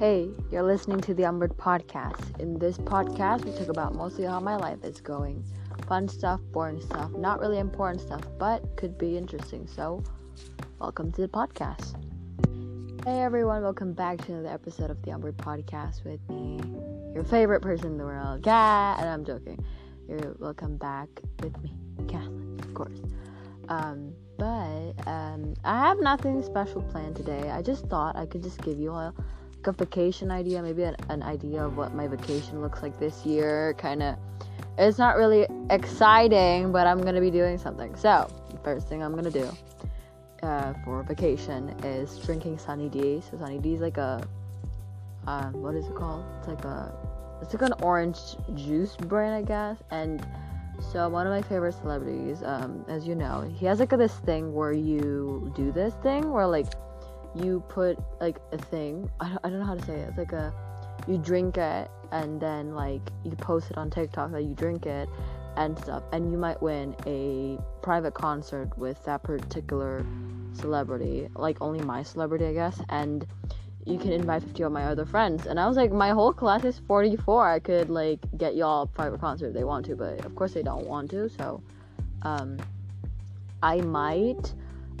Hey, you're listening to the Umbered Podcast. In this podcast, we talk about mostly how my life is going. Fun stuff, boring stuff, not really important stuff, but could be interesting. So, welcome to the podcast. Hey everyone, welcome back to another episode of the Umbered Podcast with me, your favorite person in the world, Kat. And I'm joking. You're welcome back with me, Kathleen, of course. Um, but um, I have nothing special planned today. I just thought I could just give you a, like a vacation idea, maybe an, an idea of what my vacation looks like this year. Kind of, it's not really exciting, but I'm gonna be doing something. So, first thing I'm gonna do uh, for vacation is drinking Sunny D. So Sunny D is like a, uh, what is it called? It's like a, it's like an orange juice brand, I guess, and so one of my favorite celebrities, um, as you know, he has like this thing where you do this thing where like you put like a thing. I don't, I don't know how to say it. It's like a you drink it and then like you post it on TikTok that you drink it and stuff, and you might win a private concert with that particular celebrity, like only my celebrity, I guess, and you can invite 50 of my other friends. And I was like, my whole class is 44. I could like get y'all a private concert if they want to, but of course they don't want to. So, um, I might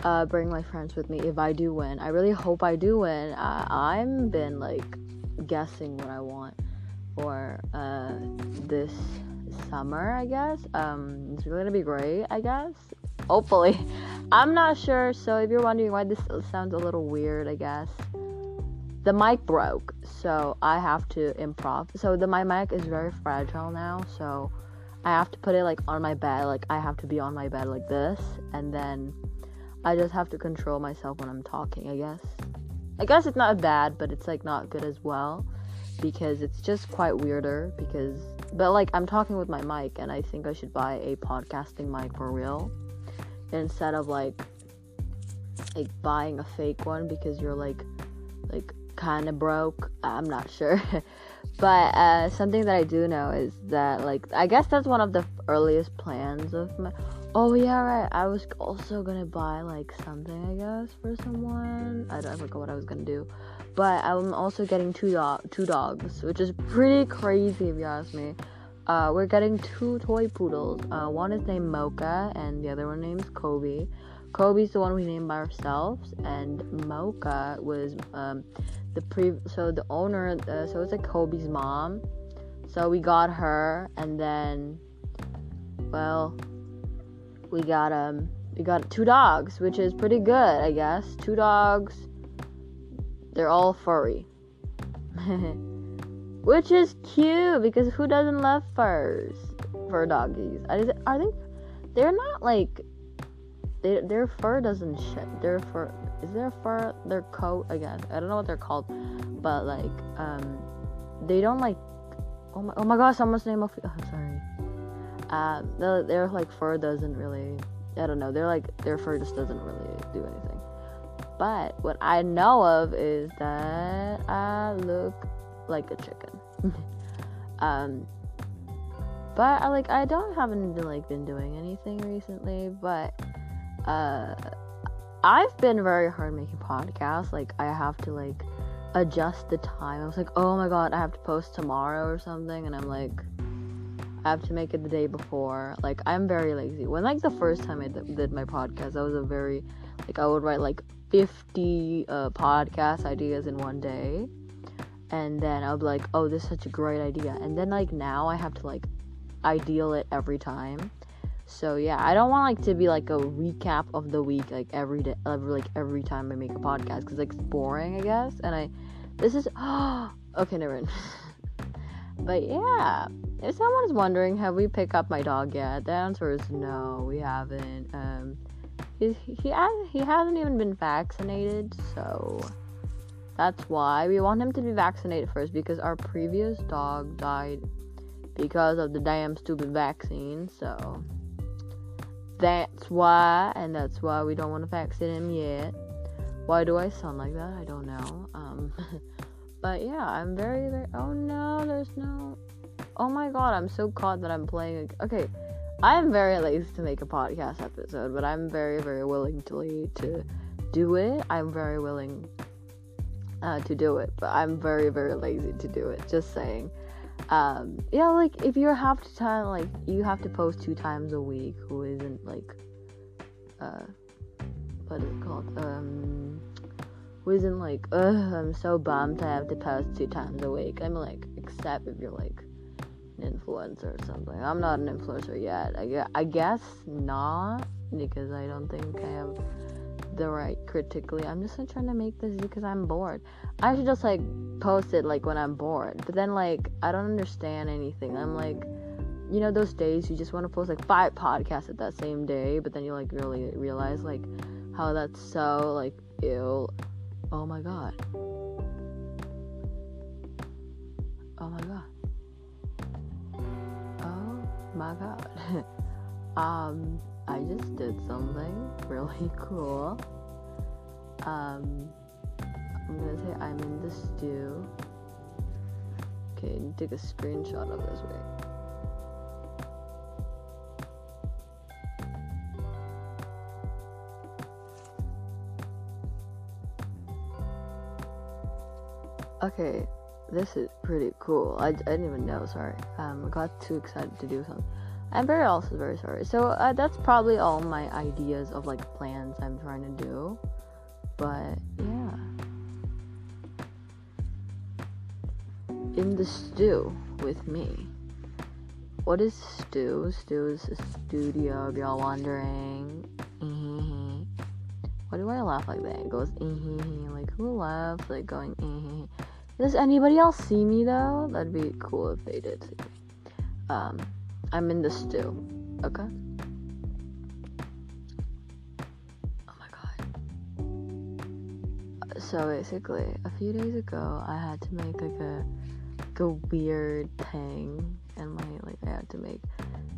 uh, bring my friends with me if I do win. I really hope I do win. Uh, I'm been like guessing what I want for uh, this summer. I guess um, it's really gonna be great. I guess hopefully. I'm not sure. So if you're wondering why this sounds a little weird, I guess the mic broke, so I have to improv. So the my mic is very fragile now, so I have to put it like on my bed, like I have to be on my bed like this, and then I just have to control myself when I'm talking, I guess. I guess it's not bad, but it's like not good as well because it's just quite weirder because but like I'm talking with my mic and I think I should buy a podcasting mic for real instead of like like buying a fake one because you're like like kind of broke. I'm not sure. but uh, something that I do know is that, like, I guess that's one of the earliest plans of my. Oh yeah, right. I was also gonna buy like something, I guess, for someone. I don't I forgot what I was gonna do, but I'm also getting two dog two dogs, which is pretty crazy if you ask me. Uh, we're getting two toy poodles. Uh, one is named Mocha, and the other one named Kobe. Kobe's the one we named by ourselves, and Mocha was um, the pre so the owner uh, so it's like Kobe's mom. So we got her and then well we got um we got two dogs, which is pretty good, I guess. Two dogs. They're all furry. which is cute because who doesn't love furs for doggies? I, are they they're not like they, their fur doesn't shed. Their fur is their fur their coat I guess I don't know what they're called, but like um they don't like oh my oh my gosh someone's name of oh, sorry uh their, like fur doesn't really I don't know they're like their fur just doesn't really do anything. But what I know of is that I look like a chicken. um but I like I don't haven't been like been doing anything recently, but uh I've been very hard making podcasts. Like I have to like adjust the time. I was like, oh my god, I have to post tomorrow or something, and I'm like, I have to make it the day before. Like I'm very lazy. When like the first time I did my podcast, I was a very like I would write like 50 uh, podcast ideas in one day, and then I would be like, oh, this is such a great idea, and then like now I have to like ideal it every time so yeah, I don't want like to be like a recap of the week like every day, every, like every time I make a podcast because like it's boring, I guess. And I, this is okay, never mind. but yeah, if someone's wondering, have we picked up my dog yet? The answer is no, we haven't. Um, he he has, he hasn't even been vaccinated, so that's why we want him to be vaccinated first because our previous dog died because of the damn stupid vaccine. So that's why, and that's why we don't want to vaccinate him yet. Why do I sound like that? I don't know. Um, but yeah, I'm very, very. Oh no, there's no. Oh my god, I'm so caught that I'm playing. A... Okay, I am very lazy to make a podcast episode, but I'm very, very willing to to do it. I'm very willing uh, to do it, but I'm very, very lazy to do it. Just saying. Um, yeah, like if you have to time, like you have to post two times a week. Who isn't like, uh, what is it called? Um, who isn't like, ugh, I'm so bummed I have to post two times a week. I'm like, except if you're like an influencer or something. I'm not an influencer yet. I, I guess not because I don't think I have the right critically. I'm just trying to make this because I'm bored. I should just like post it like when I'm bored. But then like I don't understand anything. I'm like you know those days you just want to post like five podcasts at that same day, but then you like really realize like how that's so like ew. Oh my god. Oh my god. Oh my god. um I just did something really cool. Um, I'm gonna say I'm in the stew. Okay, take a screenshot of this way. Okay, this is pretty cool. I, I didn't even know, sorry. Um, I got too excited to do something. I'm very also very sorry. So uh, that's probably all my ideas of like plans I'm trying to do. But yeah. In the stew with me. What is stew? Stew is a studio if y'all wondering. Why do I laugh like that? It goes like who laughs like going Does anybody else see me though? That'd be cool if they did. Um I'm in the stew. Okay? Oh my god. So basically, a few days ago, I had to make like a, like a weird thing, and my like I had to make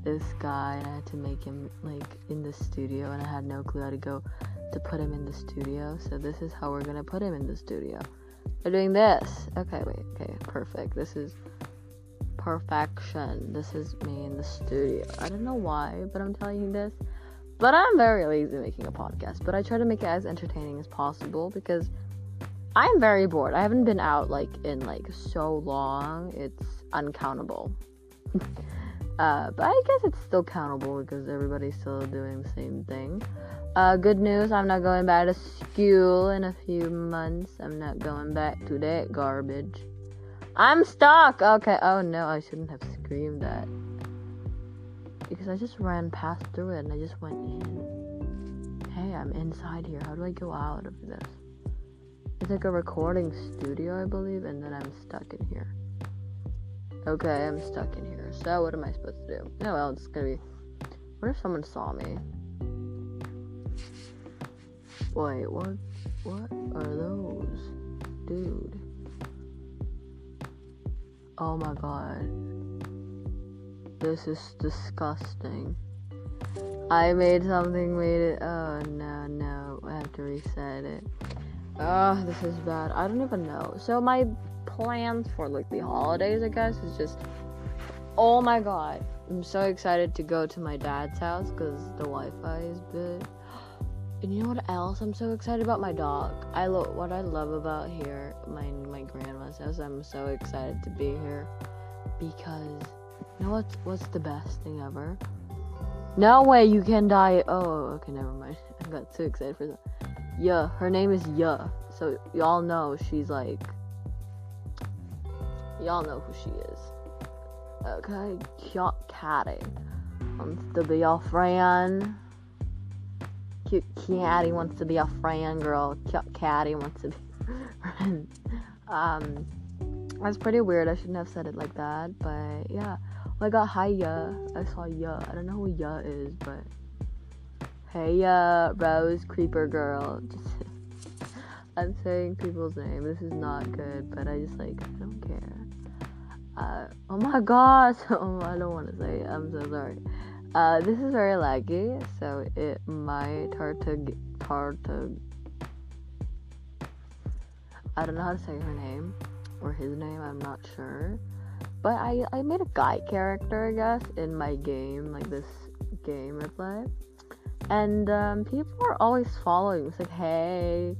this guy, and I had to make him like in the studio, and I had no clue how to go to put him in the studio. So this is how we're gonna put him in the studio. We're doing this. Okay, wait. Okay, perfect. This is perfection. This is me in the studio. I don't know why, but I'm telling you this. But I'm very lazy making a podcast. But I try to make it as entertaining as possible because I'm very bored. I haven't been out like in like so long. It's uncountable. uh, but I guess it's still countable because everybody's still doing the same thing. Uh, good news, I'm not going back to school in a few months. I'm not going back to that garbage. I'm stuck. Okay. Oh no, I shouldn't have screamed that. Because I just ran past through it and I just went in. Hey, I'm inside here. How do I go out of this? It's like a recording studio, I believe, and then I'm stuck in here. Okay, I'm stuck in here. So what am I supposed to do? Oh well, it's gonna be. What if someone saw me? Wait, what? What are those, dude? Oh my god. This is disgusting. I made something, made it. Oh no, no. I have to reset it. Oh, this is bad. I don't even know. So, my plans for like the holidays, I guess, is just. Oh my god. I'm so excited to go to my dad's house because the Wi Fi is good. And you know what else I'm so excited about? My dog. I love what I love about here, my my grandma's house. I'm so excited to be here because you know what's what's the best thing ever? No way you can die. Oh, okay, never mind. I got too excited for that. Yeah, her name is Yeah. So y'all know she's like y'all know who she is. Okay, cute catty wants to be your friend cute catty wants to be a friend girl. Cute catty wants to be friend. Um, that's pretty weird. I shouldn't have said it like that, but yeah. Oh, I got hi ya. I saw ya. I don't know who ya is, but hey ya, Rose Creeper girl. Just I'm saying people's name. This is not good, but I just like I don't care. Uh, oh my gosh. Oh, I don't want to say it. I'm so sorry. Uh, this is very laggy, so it might hard to hard to. I don't know how to say her name or his name. I'm not sure, but I I made a guy character, I guess, in my game, like this game I play, and um, people are always following. It's like, hey,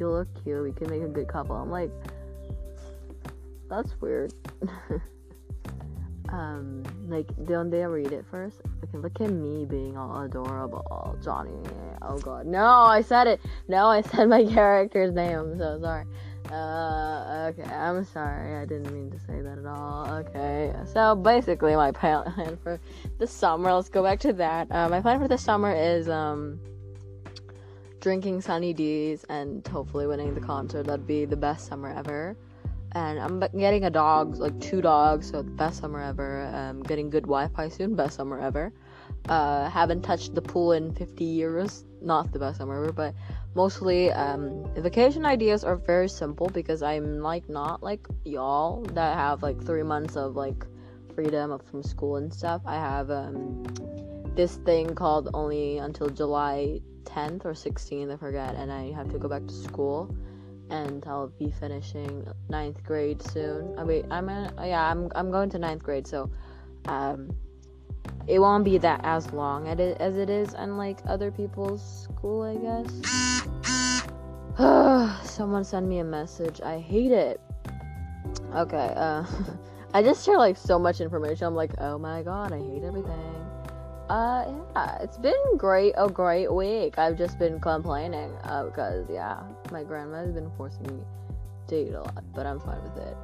You look cute. We can make a good couple. I'm like, that's weird. um, like, don't they read it first? Okay, look at me being all adorable, Johnny. Oh god, no, I said it. No, I said my character's name. I'm so sorry. Uh, okay, I'm sorry. I didn't mean to say that at all. Okay, so basically, my plan for the summer. Let's go back to that. Uh, my plan for the summer is um drinking Sunny D's and hopefully winning the concert. That'd be the best summer ever and I'm getting a dog, like two dogs, so the best summer ever. Um, getting good Wi-Fi soon, best summer ever. Uh, haven't touched the pool in 50 years, not the best summer ever, but mostly um, vacation ideas are very simple because I'm like not like y'all that have like three months of like freedom from school and stuff. I have um, this thing called only until July 10th or 16th, I forget, and I have to go back to school and I'll be finishing ninth grade soon. I mean, I'm in, yeah, I'm I'm going to ninth grade, so um, it won't be that as long as it is unlike other people's school, I guess. Someone send me a message. I hate it. Okay, uh, I just share like so much information. I'm like, oh my god, I hate everything. Uh, yeah, it's been great, a great week. I've just been complaining uh, because, yeah, my grandma's been forcing me to eat a lot, but I'm fine with it.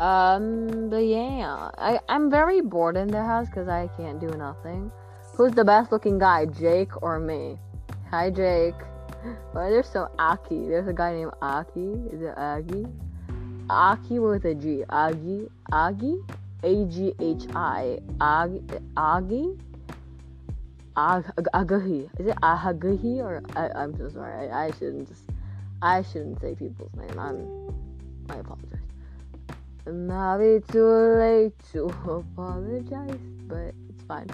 Um, but yeah, I, I'm very bored in the house because I can't do nothing. Who's the best looking guy, Jake or me? Hi, Jake. Why there's so Aki? There's a guy named Aki. Is it Aggie? Aki with a G. Aggie? Aggie? A G H I. Aggie? Agahi. Is it Ahagahi or I, am so sorry. I, I, shouldn't just I shouldn't say people's name. I'm I apologize. Maybe too late to apologize, but it's fine.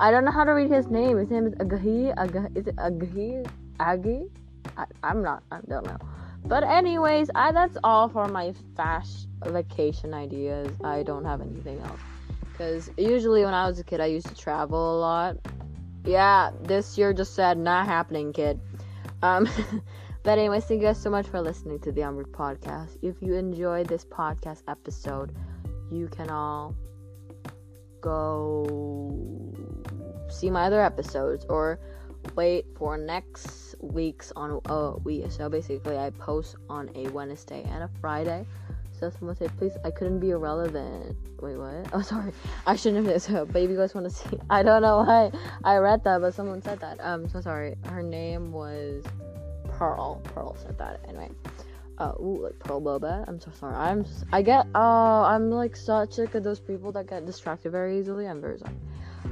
I don't know how to read his name. His name is Agahi. Agahi is it Agahi? Agi? I, I'm not. I don't know. But anyways, I that's all for my fast vacation ideas. I don't have anything else. Because usually when I was a kid, I used to travel a lot. Yeah, this year just said not happening, kid. Um, but anyways, thank you guys so much for listening to the Umbrick podcast. If you enjoyed this podcast episode, you can all go see my other episodes or wait for next week's on uh we so basically I post on a Wednesday and a Friday so someone said, please, I couldn't be irrelevant. Wait, what? Oh, sorry. I shouldn't have said, you guys want to see. I don't know why I read that, but someone said that. Um, so sorry. Her name was Pearl. Pearl said that. Anyway. Uh, ooh, like Pearl Boba. I'm so sorry. I'm, I get, uh, I'm like such sick of those people that get distracted very easily. I'm very sorry.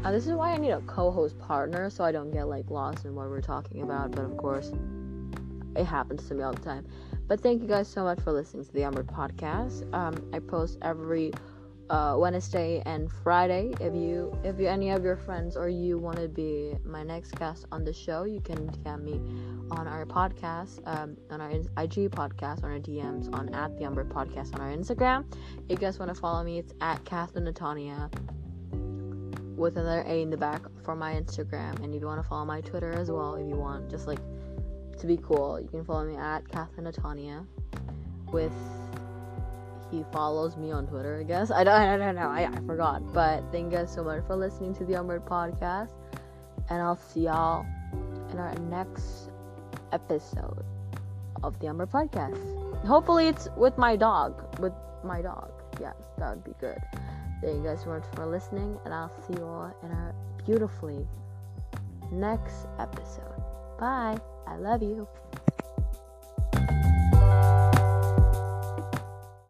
Uh, this is why I need a co-host partner so I don't get like lost in what we're talking about. But of course, it happens to me all the time. But thank you guys so much for listening to the Umber podcast. Um, I post every uh, Wednesday and Friday. If you, if you, any of your friends or you want to be my next guest on the show, you can DM me on our podcast, um, on our IG podcast, on our DMs, on at the Umber podcast on our Instagram. If you guys want to follow me, it's at Kathleen Natania with another A in the back for my Instagram. And if you want to follow my Twitter as well, if you want, just like to be cool, you can follow me at Kathleen Atania with he follows me on Twitter, I guess. I don't, I don't know. I, I forgot. But thank you guys so much for listening to the Unbird podcast. And I'll see y'all in our next episode of the Umber podcast. Hopefully it's with my dog. With my dog. Yes, that would be good. Thank you guys so much for listening, and I'll see you all in our beautifully next episode. Bye. I love you.